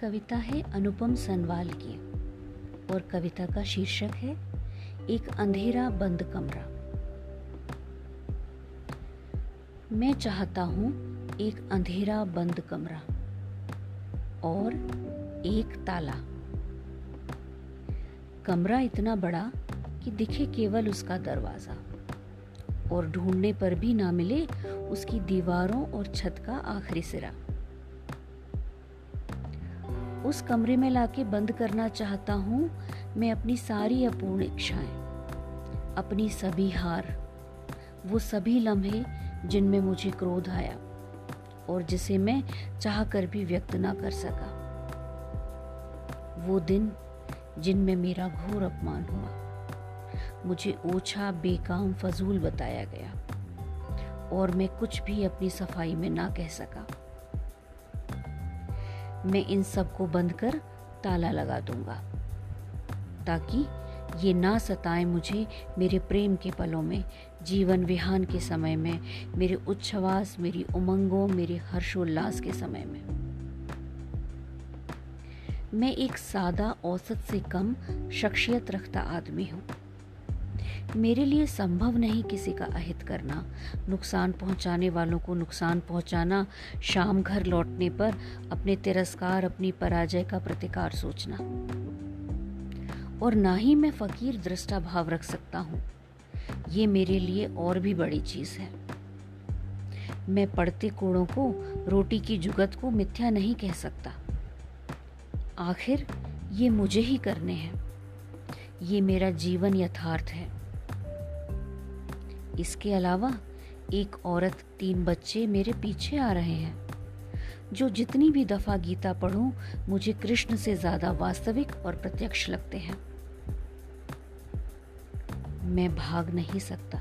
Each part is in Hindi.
कविता है अनुपम सनवाल की और कविता का शीर्षक है, एक अंधेरा बंद कमरा। मैं चाहता हूँ एक अंधेरा बंद कमरा और एक ताला। कमरा इतना बड़ा कि दिखे केवल उसका दरवाज़ा और ढूँढने पर भी ना मिले उसकी दीवारों और छत का आखिरी सिरा। उस कमरे में लाके बंद करना चाहता हूँ, मैं अपनी सारी अपूर्ण इच्छाएँ, अपनी सभी हार, वो सभी लम्हे जिनमें मुझे क्रोध आया और जिसे मैं चाह कर भी व्यक्त ना कर सका। वो दिन जिनमें मेरा घोर अपमान हुआ, मुझे ओछा, बेकाम, फजूल बताया गया और मैं कुछ भी अपनी सफ़ाई में ना कह सका। मैं इन सबको बंद कर ताला लगा दूँगा, ताकि ये ना सताएँ मुझे मेरे प्रेम के पलों में, जीवन विहान के समय में, मेरे उच्छ्वास, मेरी उमंगों, मेरे हर्षोल्लास के समय में। मैं एक सादा औसत से कम शख्सियत रखता आदमी हूँ। मेरे लिए संभव नहीं किसी का अहित करना। नुकसान पहुँचाने वालों को नुकसान पहुंचाना शाम घर लौटने पर अपने तिरस्कार, अपनी पराजय का प्रतिकार सोचना। और ना ही मैं फकीर दृष्टा भाव रख सकता हूँ। ये मेरे लिए और भी बड़ी चीज़ है। मैं पढ़ते कोड़ों को, रोटी की जुगत को मिथ्या नहीं कह सकता। आखिर ये मुझे ही करने हैं। ये मेरा जीवन यथार्थ है। इसके अलावा एक औरत तीन बच्चे मेरे पीछे आ रहे हैं। जो जितनी भी दफ़ा गीता पढ़ूं, मुझे कृष्ण से ज़्यादा वास्तविक और प्रत्यक्ष लगते हैं। मैं भाग नहीं सकता,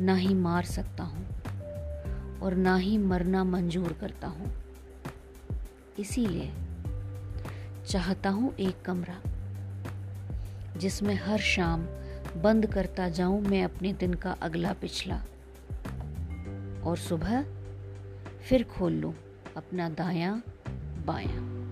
ना ही मार सकता हूँ, और ना ही मरना मंजूर करता हूँ। इसीलिए चाहता हूँ एक कमरा, जिसमें हर शाम बंद करता जाऊँ मैं अपने दिन का अगला पिछला। और सुबह फिर खोल लूँ अपना दायां बायां।